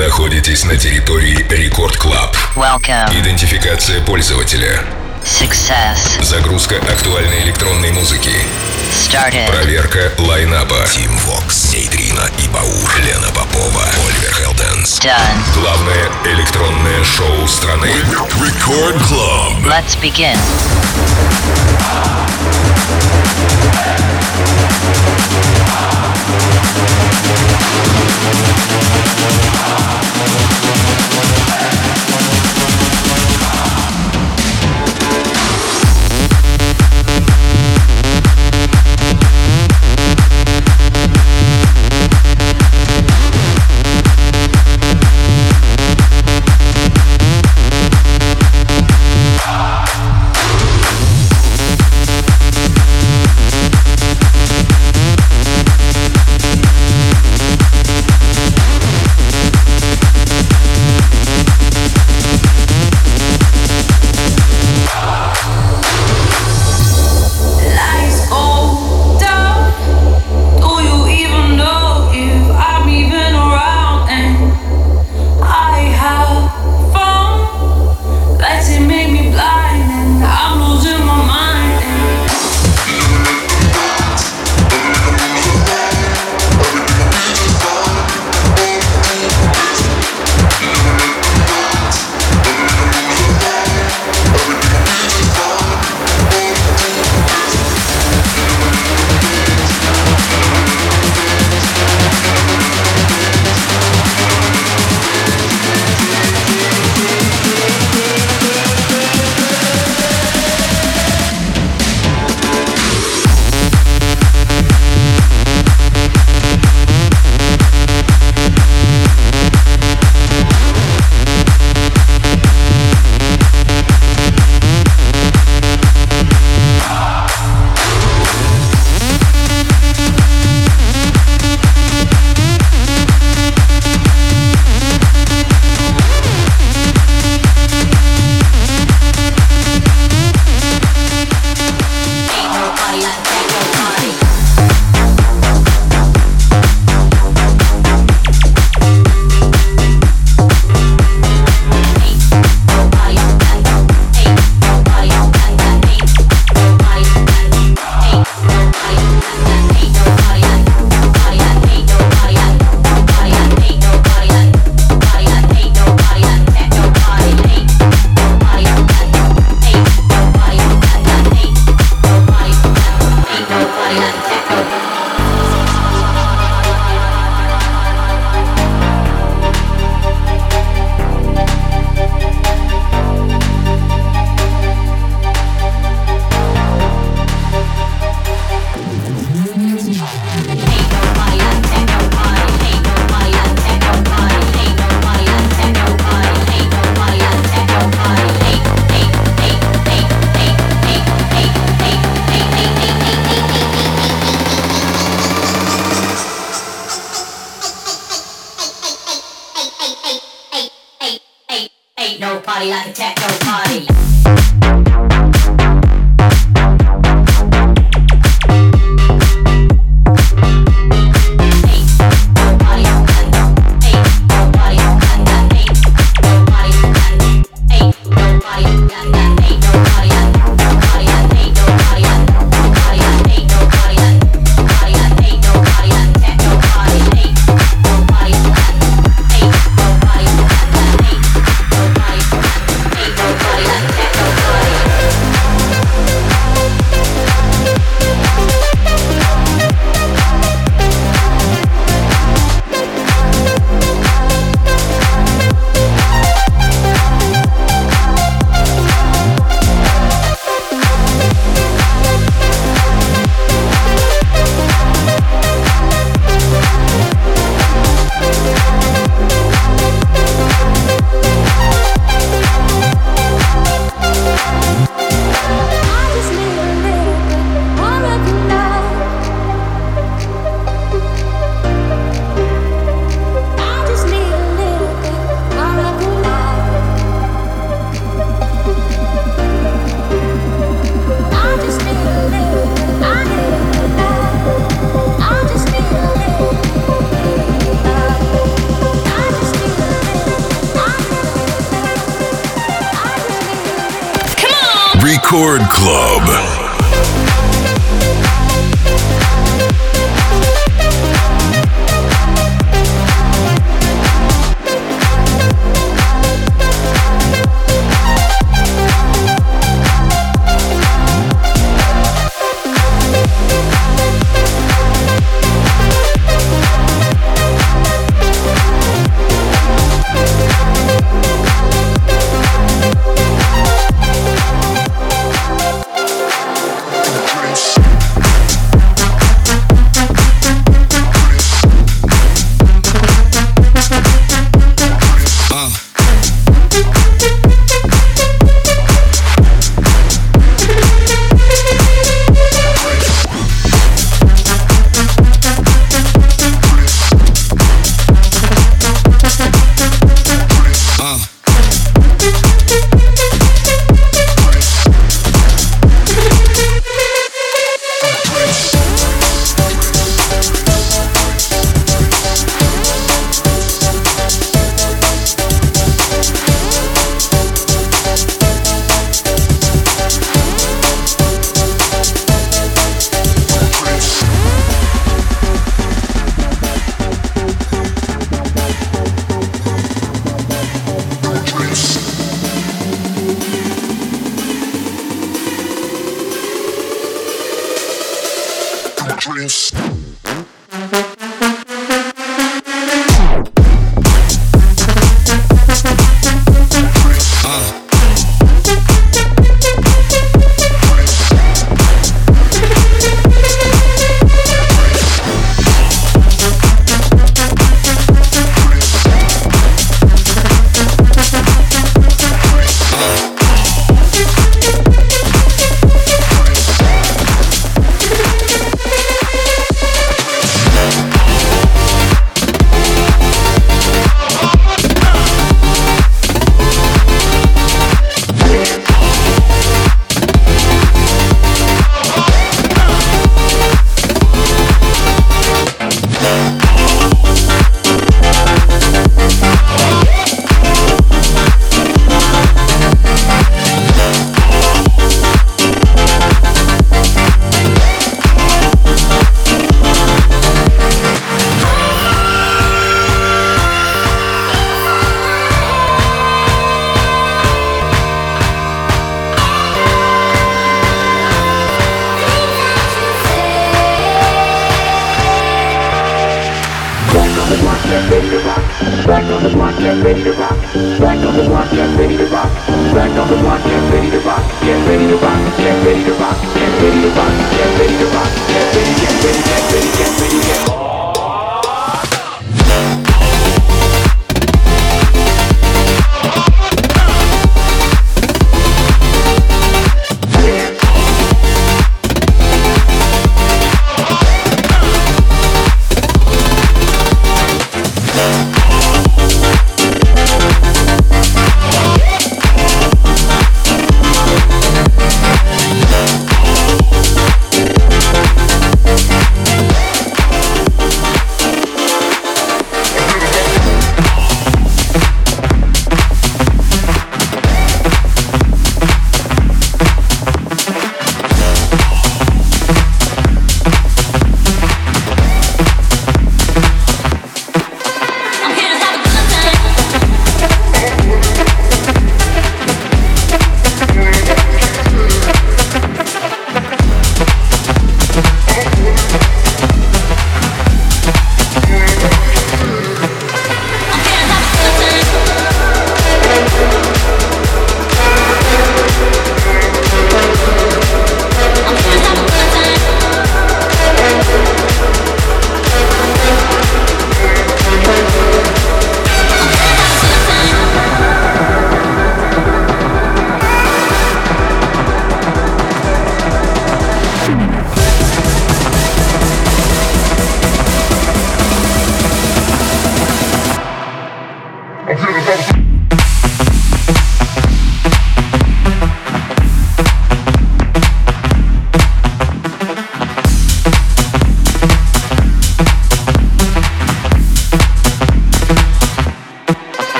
находитесь на территории Рекорд Клаб. Идентификация пользователя. Success. Загрузка актуальной электронной музыки. Started. Проверка лайнаба. Тим Вокс, Нейтрина и Баур. Лена Попова, Оливер Хелденс. Done. Главное электронное шоу страны. Рекорд Клаб. Let's begin. Lights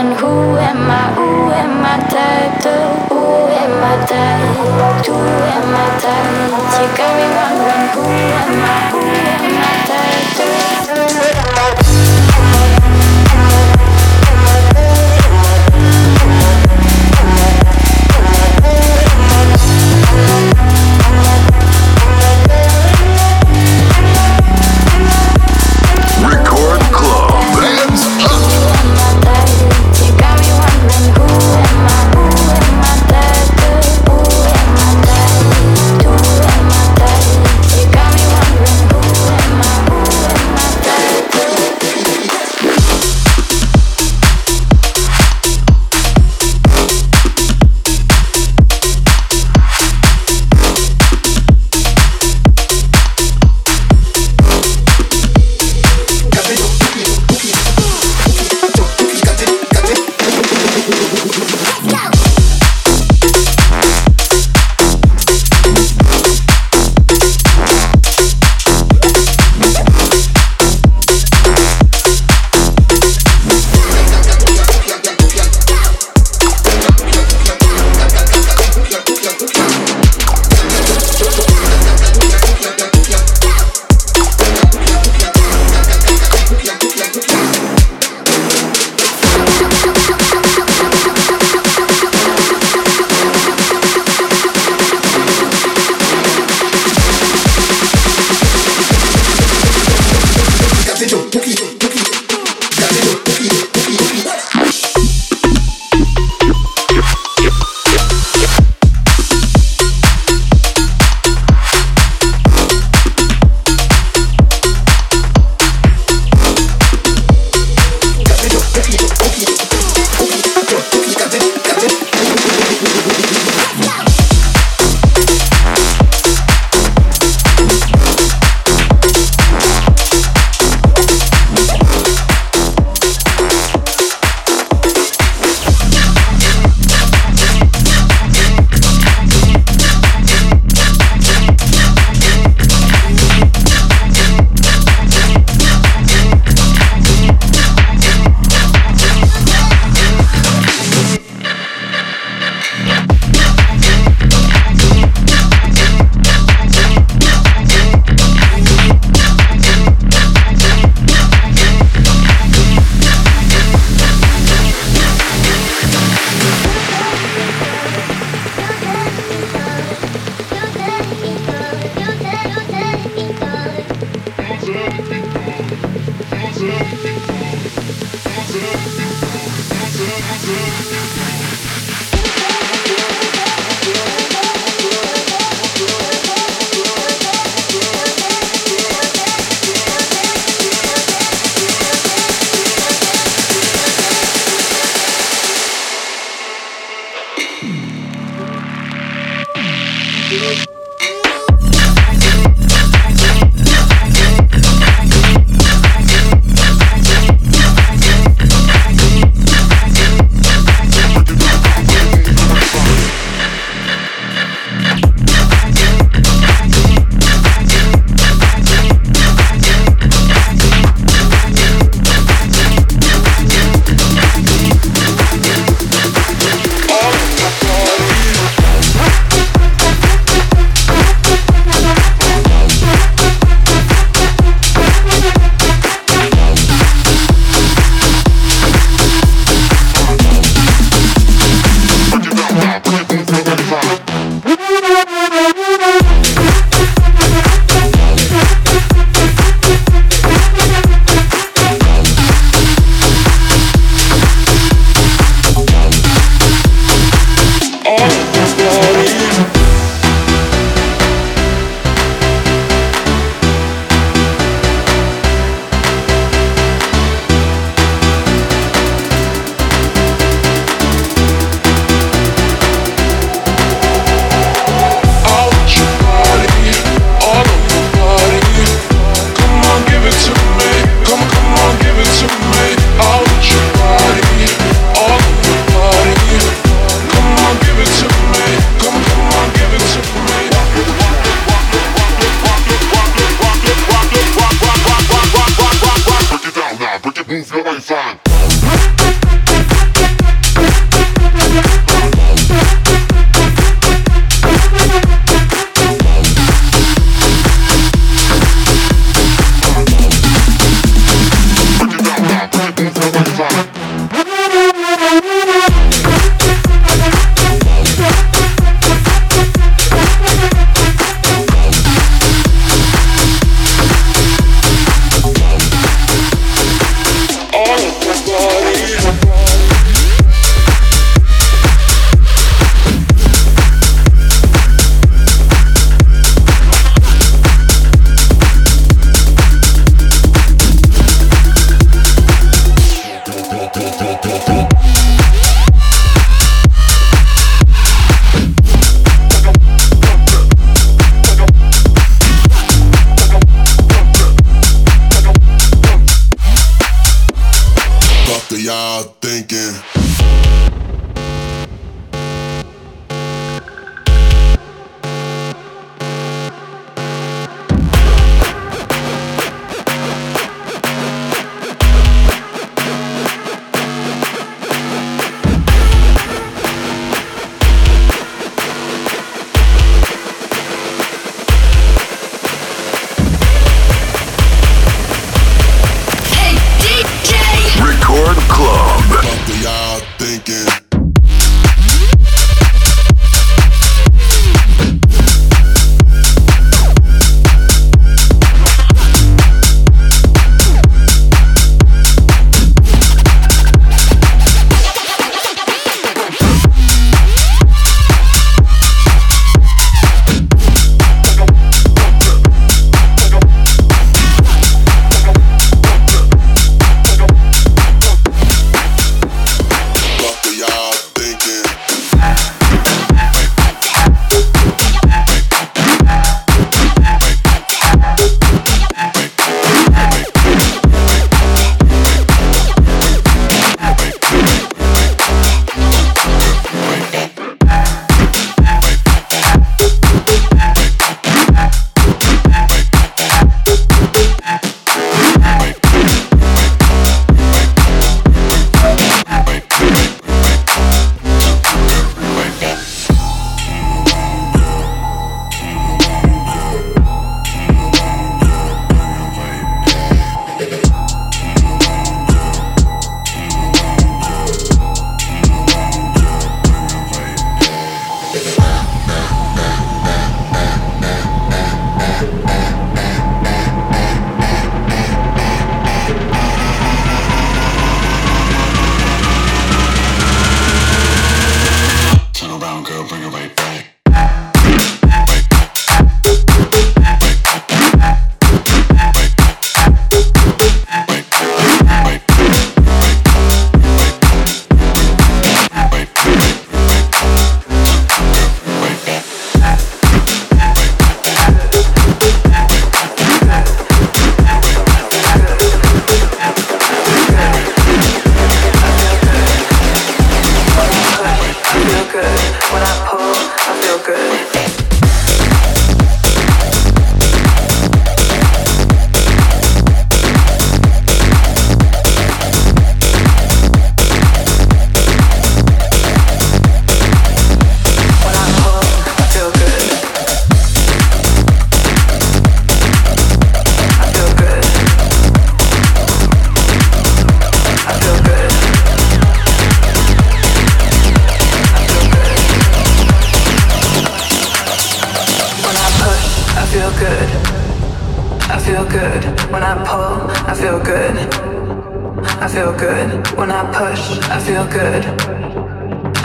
and who am I? Who am I tied to? Who am I tied to? Who am I tied? You got me wondering who am I? Who am I?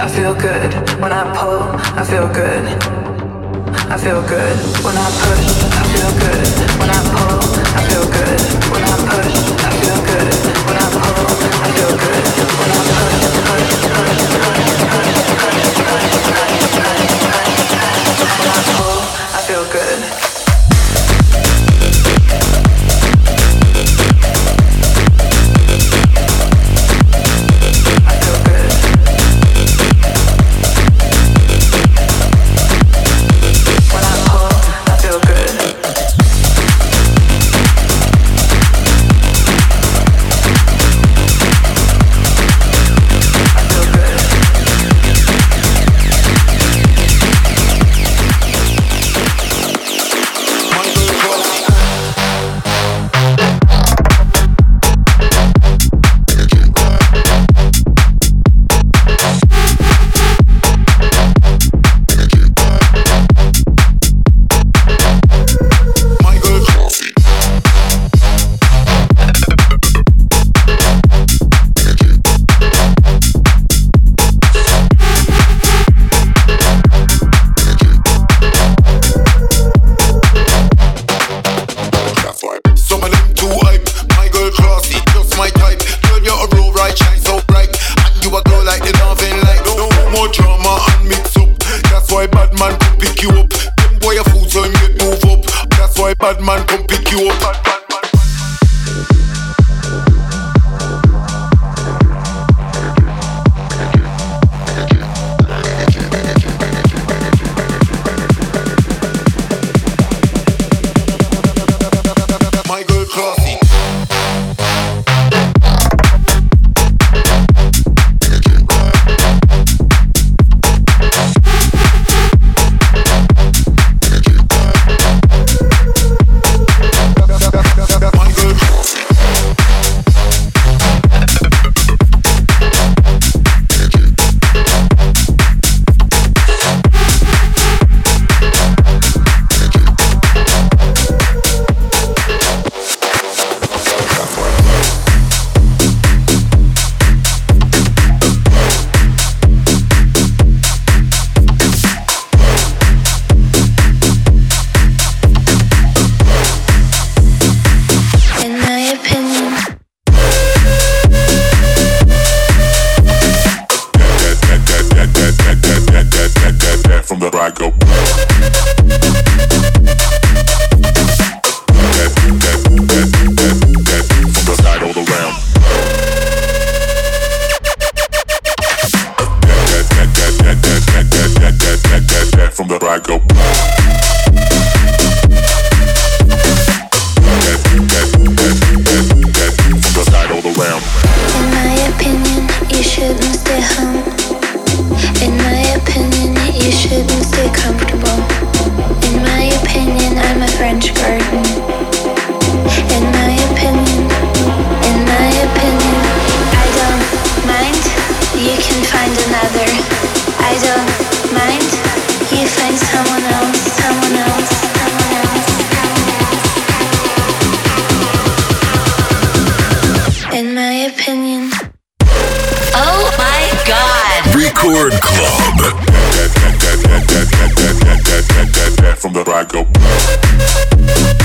I feel good when I pull, I feel good. I feel good when I push, I feel good when I pull, I feel good when I push, I feel good when I pull, I feel good when I push, push, push, push. Record Club. From the I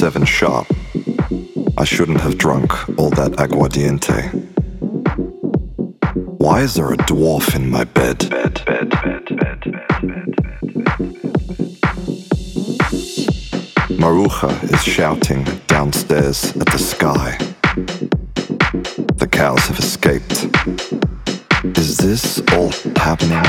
7 sharp. I shouldn't have drunk all that aguardiente. Why is there a dwarf in my bed? Bed, bed, bed, Maruja is shouting downstairs at the sky. The cows have escaped. Is this all happening?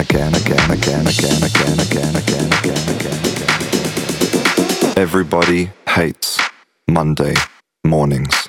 Again, again, again, again, again, again, again, again, again, again. Everybody hates Monday mornings.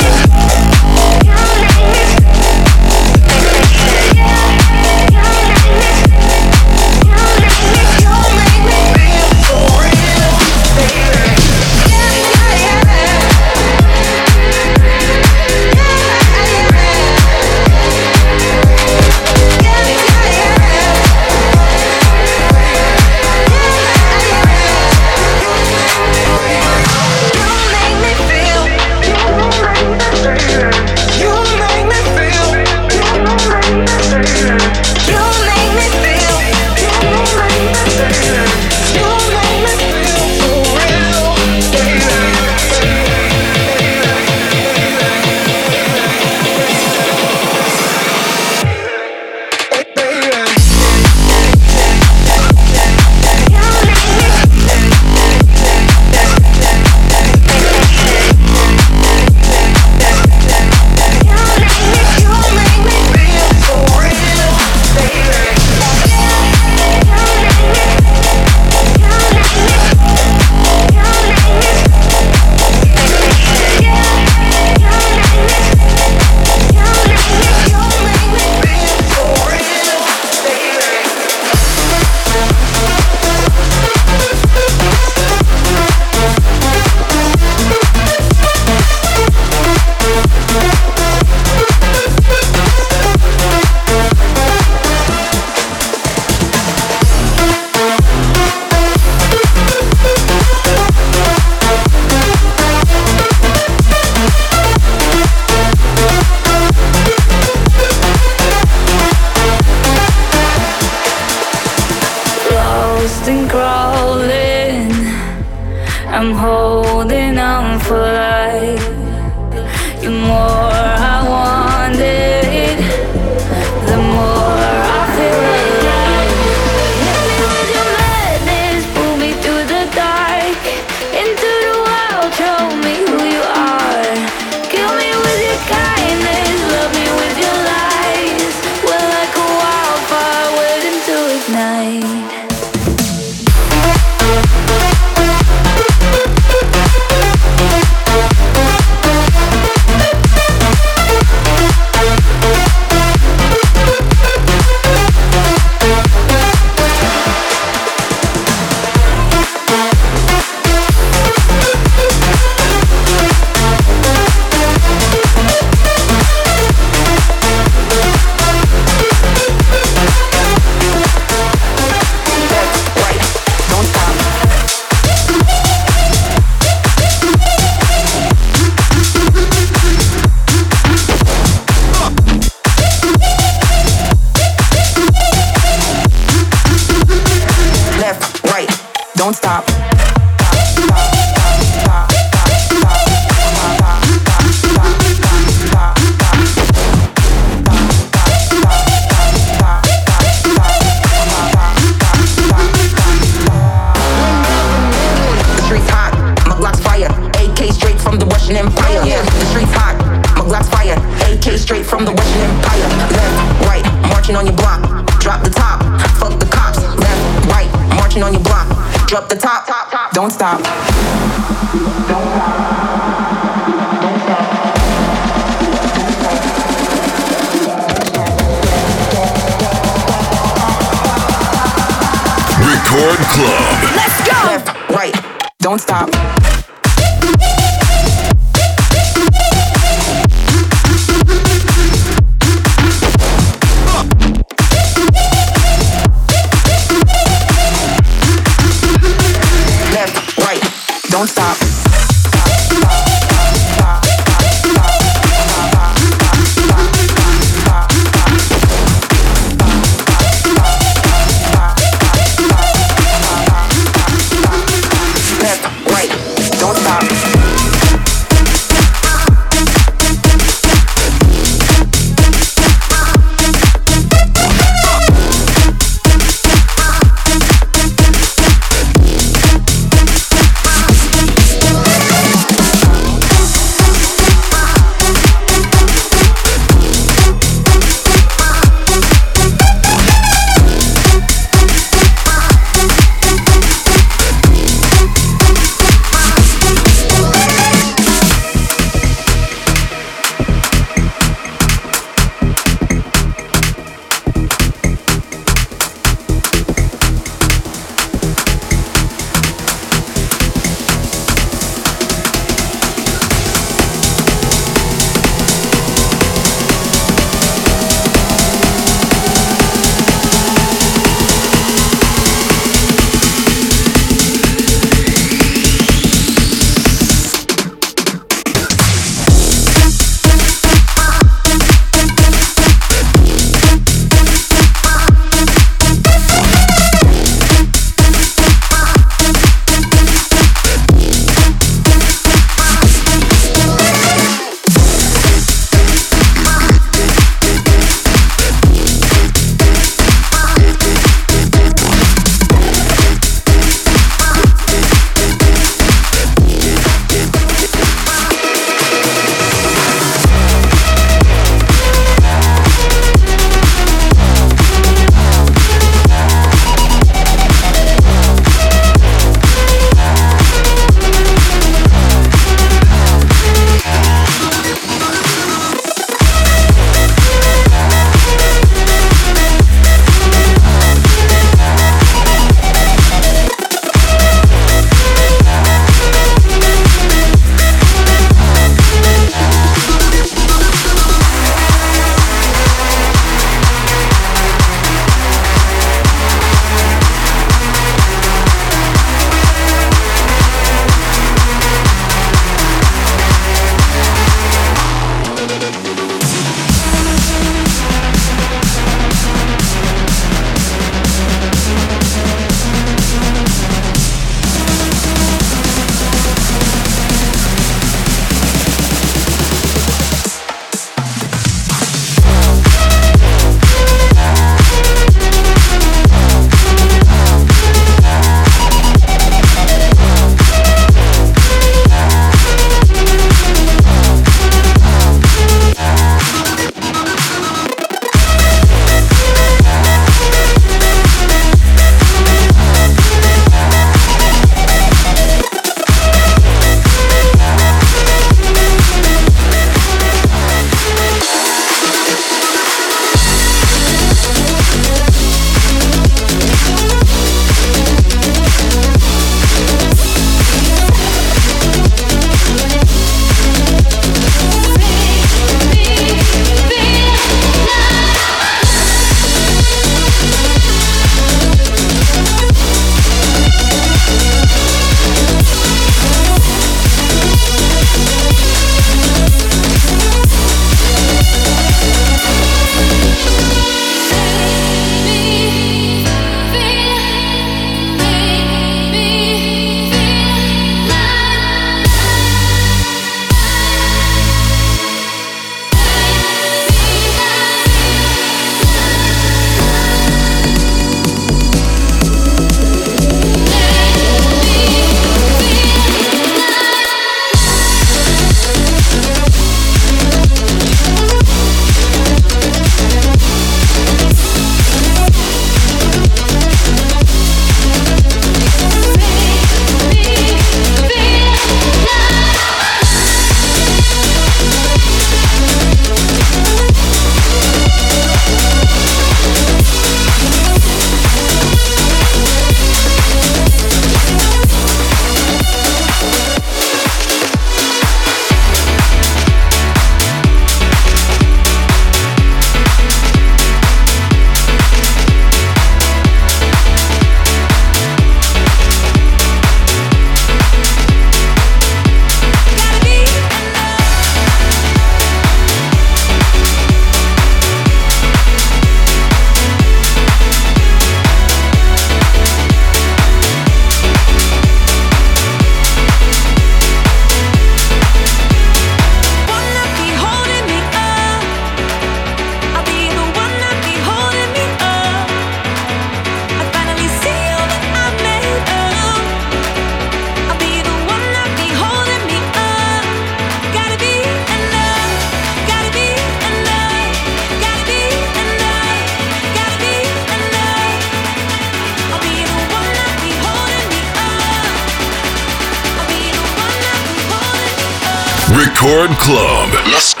Record Club. Yes.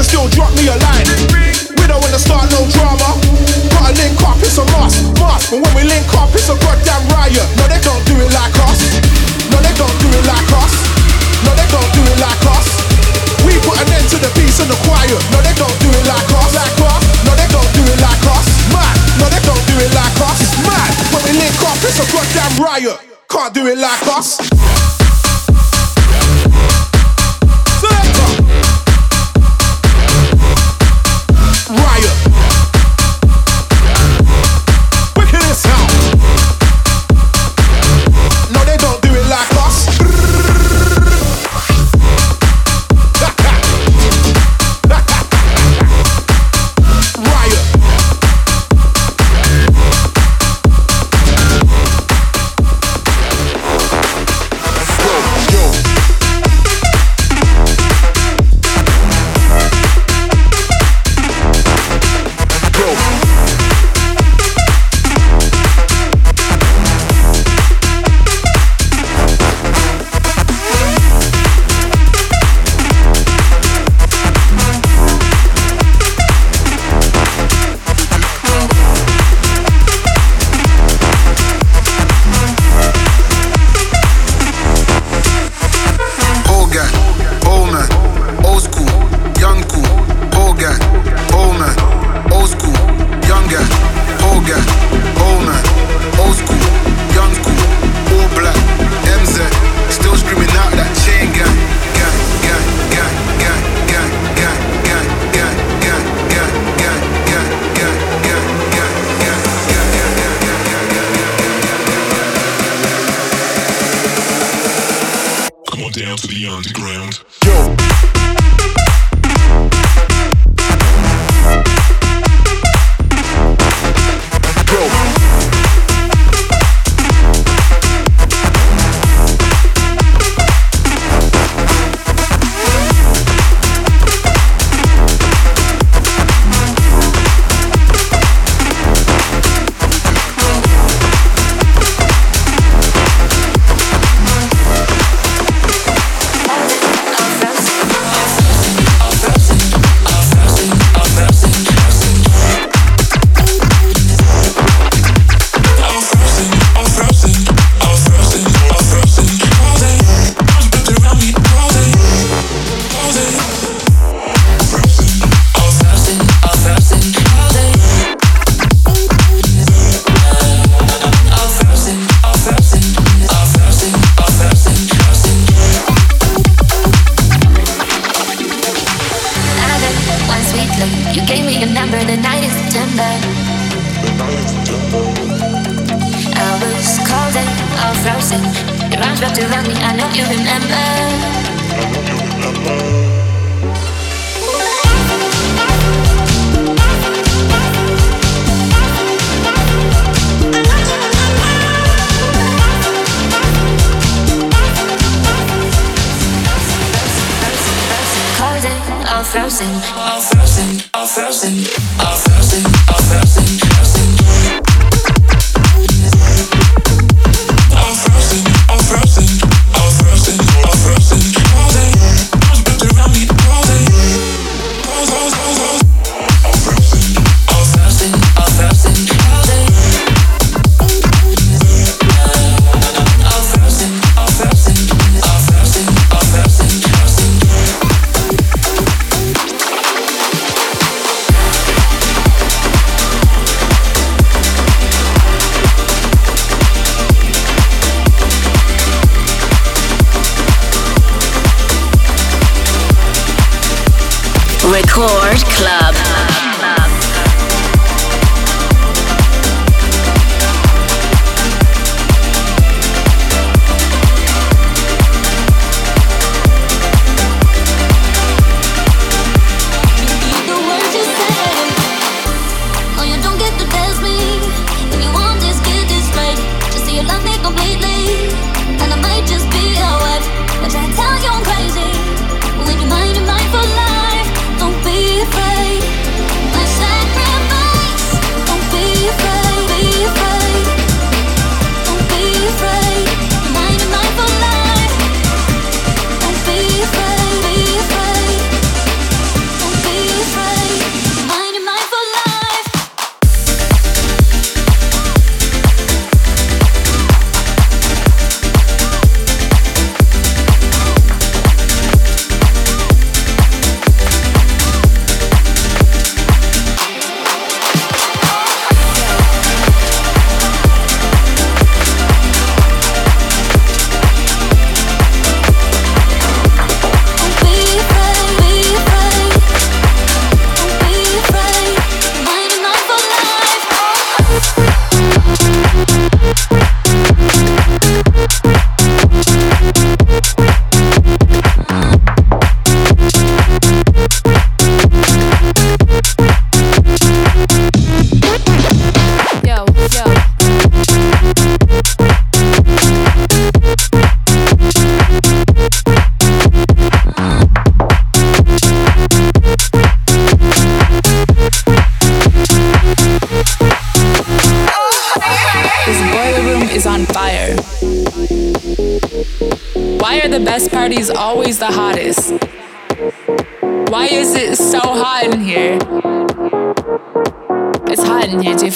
can still drop me a line. We don't wanna start, no drama. Gotta link up, it's a must, must. But when we link up, it's a goddamn riot. No, they don't do it like us. No, they don't do it like us. No, they don't do it like us. We put an end to the peace and the quiet. No, they don't do it like us. Like us. No, they don't do it like us. man. No, they don't do it like us. It's mad. When we link up, it's a goddamn riot. Can't do it like us. down to the underground.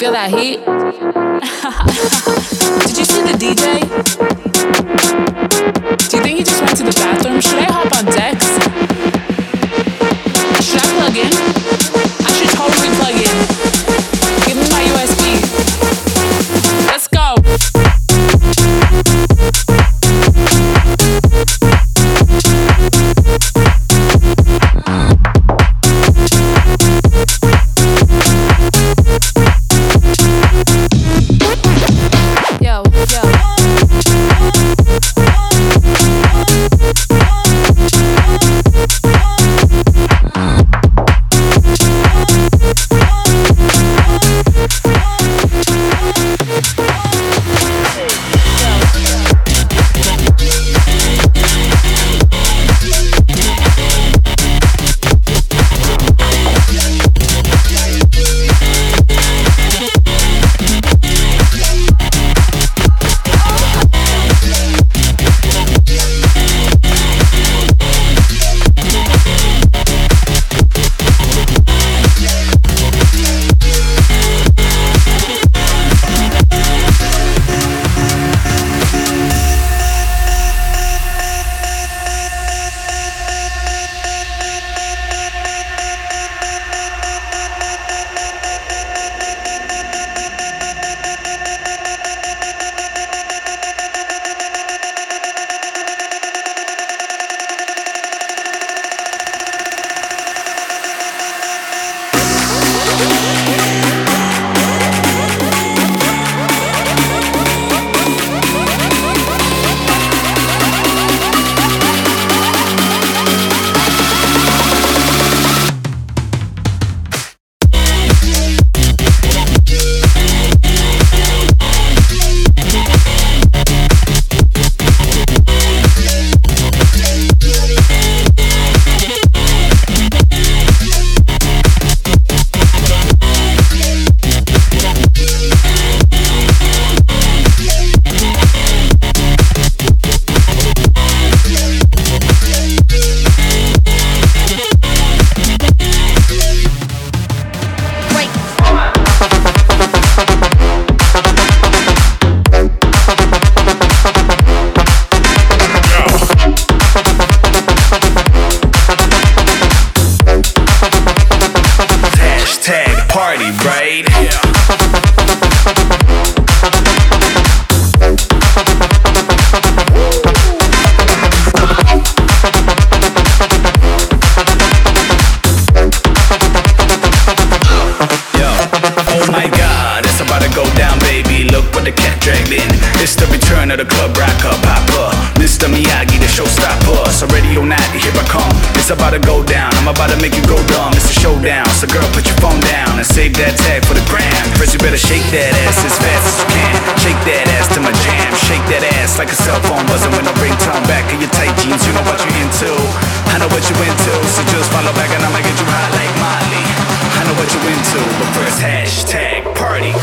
feel that heat? It's about to go down. I'm about to make you go dumb. It's a showdown. So girl, put your phone down and save that tag for the gram. First you better shake that ass as fast as you can. Shake that ass to my jam. Shake that ass like a cell phone buzzing when I ringtone back in your tight jeans. You know what you into. I know what you into. So just follow back and I'ma get you hot like Molly. I know what you into. But first hashtag party.